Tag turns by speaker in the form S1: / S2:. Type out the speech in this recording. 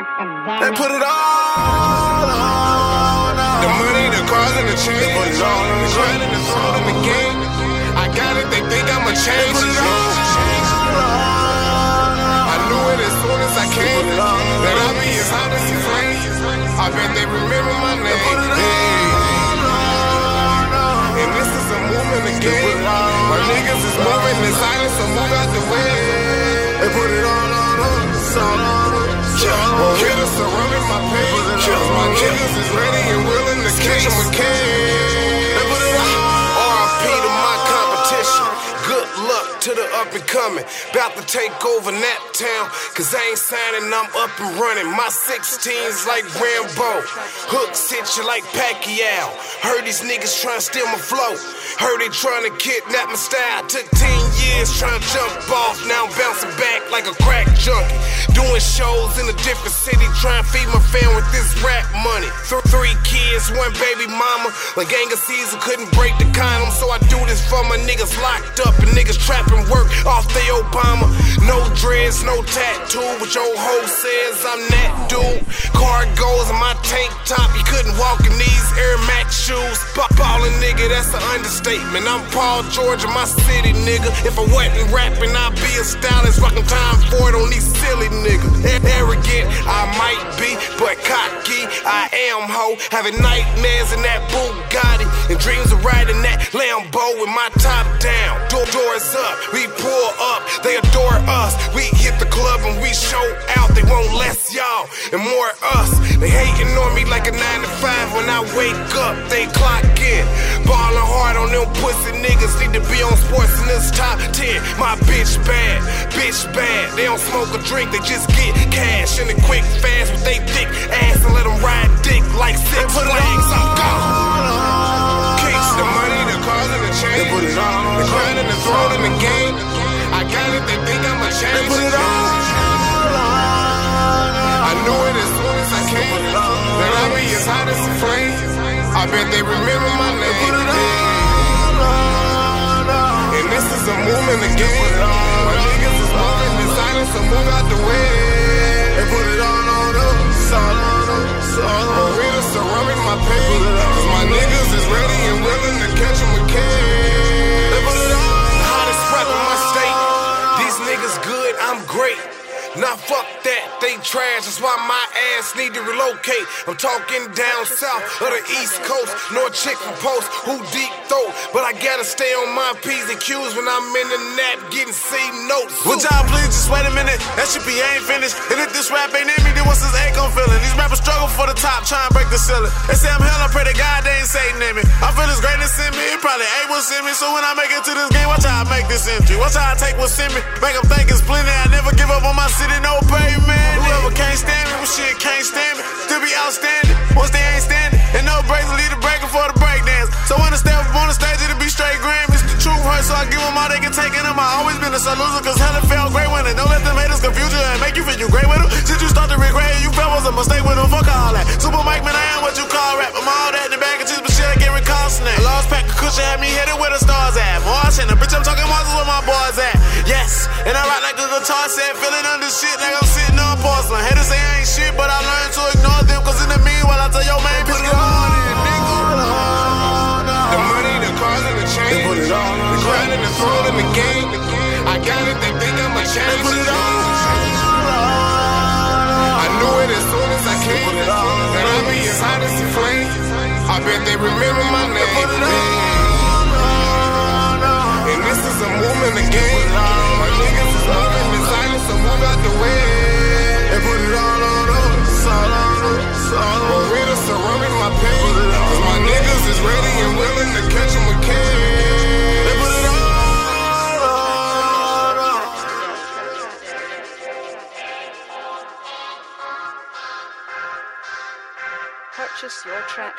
S1: They put it all on.
S2: The money, the cars, and the chains. They put it all on. The grind and the throne in the game. I got it, they think I'ma change
S1: Put
S2: it.
S1: it all
S2: I knew it as soon as I came. That I'll be as hot as a flame. I bet they remember my name.
S1: Put it
S2: Hey. And this is a movement again. My niggas is moving in silence, so move out the way.
S1: They put it all on us. All on us.
S2: My. My is ready and willing to catch. RIP to my competition. Good luck to the up and coming. About to take over Nap Town. Cause I ain't signing, I'm up and running. My 16's like Rambo. Hooks hit you like Pacquiao. Heard these niggas trying to steal my flow. Heard they trying to kidnap my style. Took 10 years trying to jump off. Now I'm bouncing back like a crack junkie. Doing shows in a different city. Trying to feed my fam with this rap money. Th- three kids, one baby mama. Gang of Caesar couldn't break the condom. So I do this for my niggas locked up and niggas trapping work off the Obama. No dreads, no tattoo. But your hoe says I'm that dude. Cargoes in my tank top. Couldn't walk in these Air Max shoes. Ba- Ballin' nigga, that's an understatement. I'm Paul George in my city, nigga. If I wasn't rapping, I'd be a stylist. Rockin' time for it on these silly niggas. Arrogant, I might be, but cocky, I am ho. Having nightmares in that Bugatti and dreams of riding that Lambo with my top down. Door doors up, we pull up, they adore us. We hit the club and we show out. They want less y'all and more us. Hating on me like a nine to five. When I wake up, they clock in. Ballin' hard on them pussy niggas. Need to be on sports in this top 10. My bitch bad, bitch bad. They don't smoke or drink, they just get cash in a quick fast with they thick ass and let them ride dick like six flags. I'm gone.
S1: all on.
S2: Kicks, the money, the cars, and the chains.
S1: put it all on.
S2: The and the throne in the game. I got it, they think I'ma change And this is a movement again. My niggas is moving in silence, so move out the way. Trash. That's why my ass need to relocate. I'm talking down south of the East Coast. North chick from Post, who deep throat. But I gotta stay on my P's and Q's when I'm in the nap getting C notes.
S1: Would y'all please just wait a minute? That should be ain't finished. And if this rap ain't in me, then what's this ache I'm feeling? These rappers struggle for the top, try and break the ceiling. They say I'm hell, I pray to God they ain't Satan in me. I feel his greatness in me, it probably ain't what's in me. So when I make it to this game, watch how I make this entry. Watch how I take what's in me, make them think it's plenty. I never give up on my city, no Been a loser, cause hell it felt great winning. Don't let them haters confuse you and make you feel you great with them. Since you start to regret it, you felt was a mistake with them. Fuck all that. Super Mike, man, I am what you call rap. I'm all that in the bag of chips, but shit, I get recalcitrant. A lost pack of cushion had me headed where the stars at. Mars and the bitch, I'm talking Mars is where my boys at. Yes, and I rock like a guitar set, feeling under shit like I'm bet they remember my name. And this is a movement again. My niggas is moving silence, so move out
S2: the way.
S1: Put it on on
S2: surrounding my pain. Cause my niggas
S1: is ready and willing
S2: to catch them purchase your track.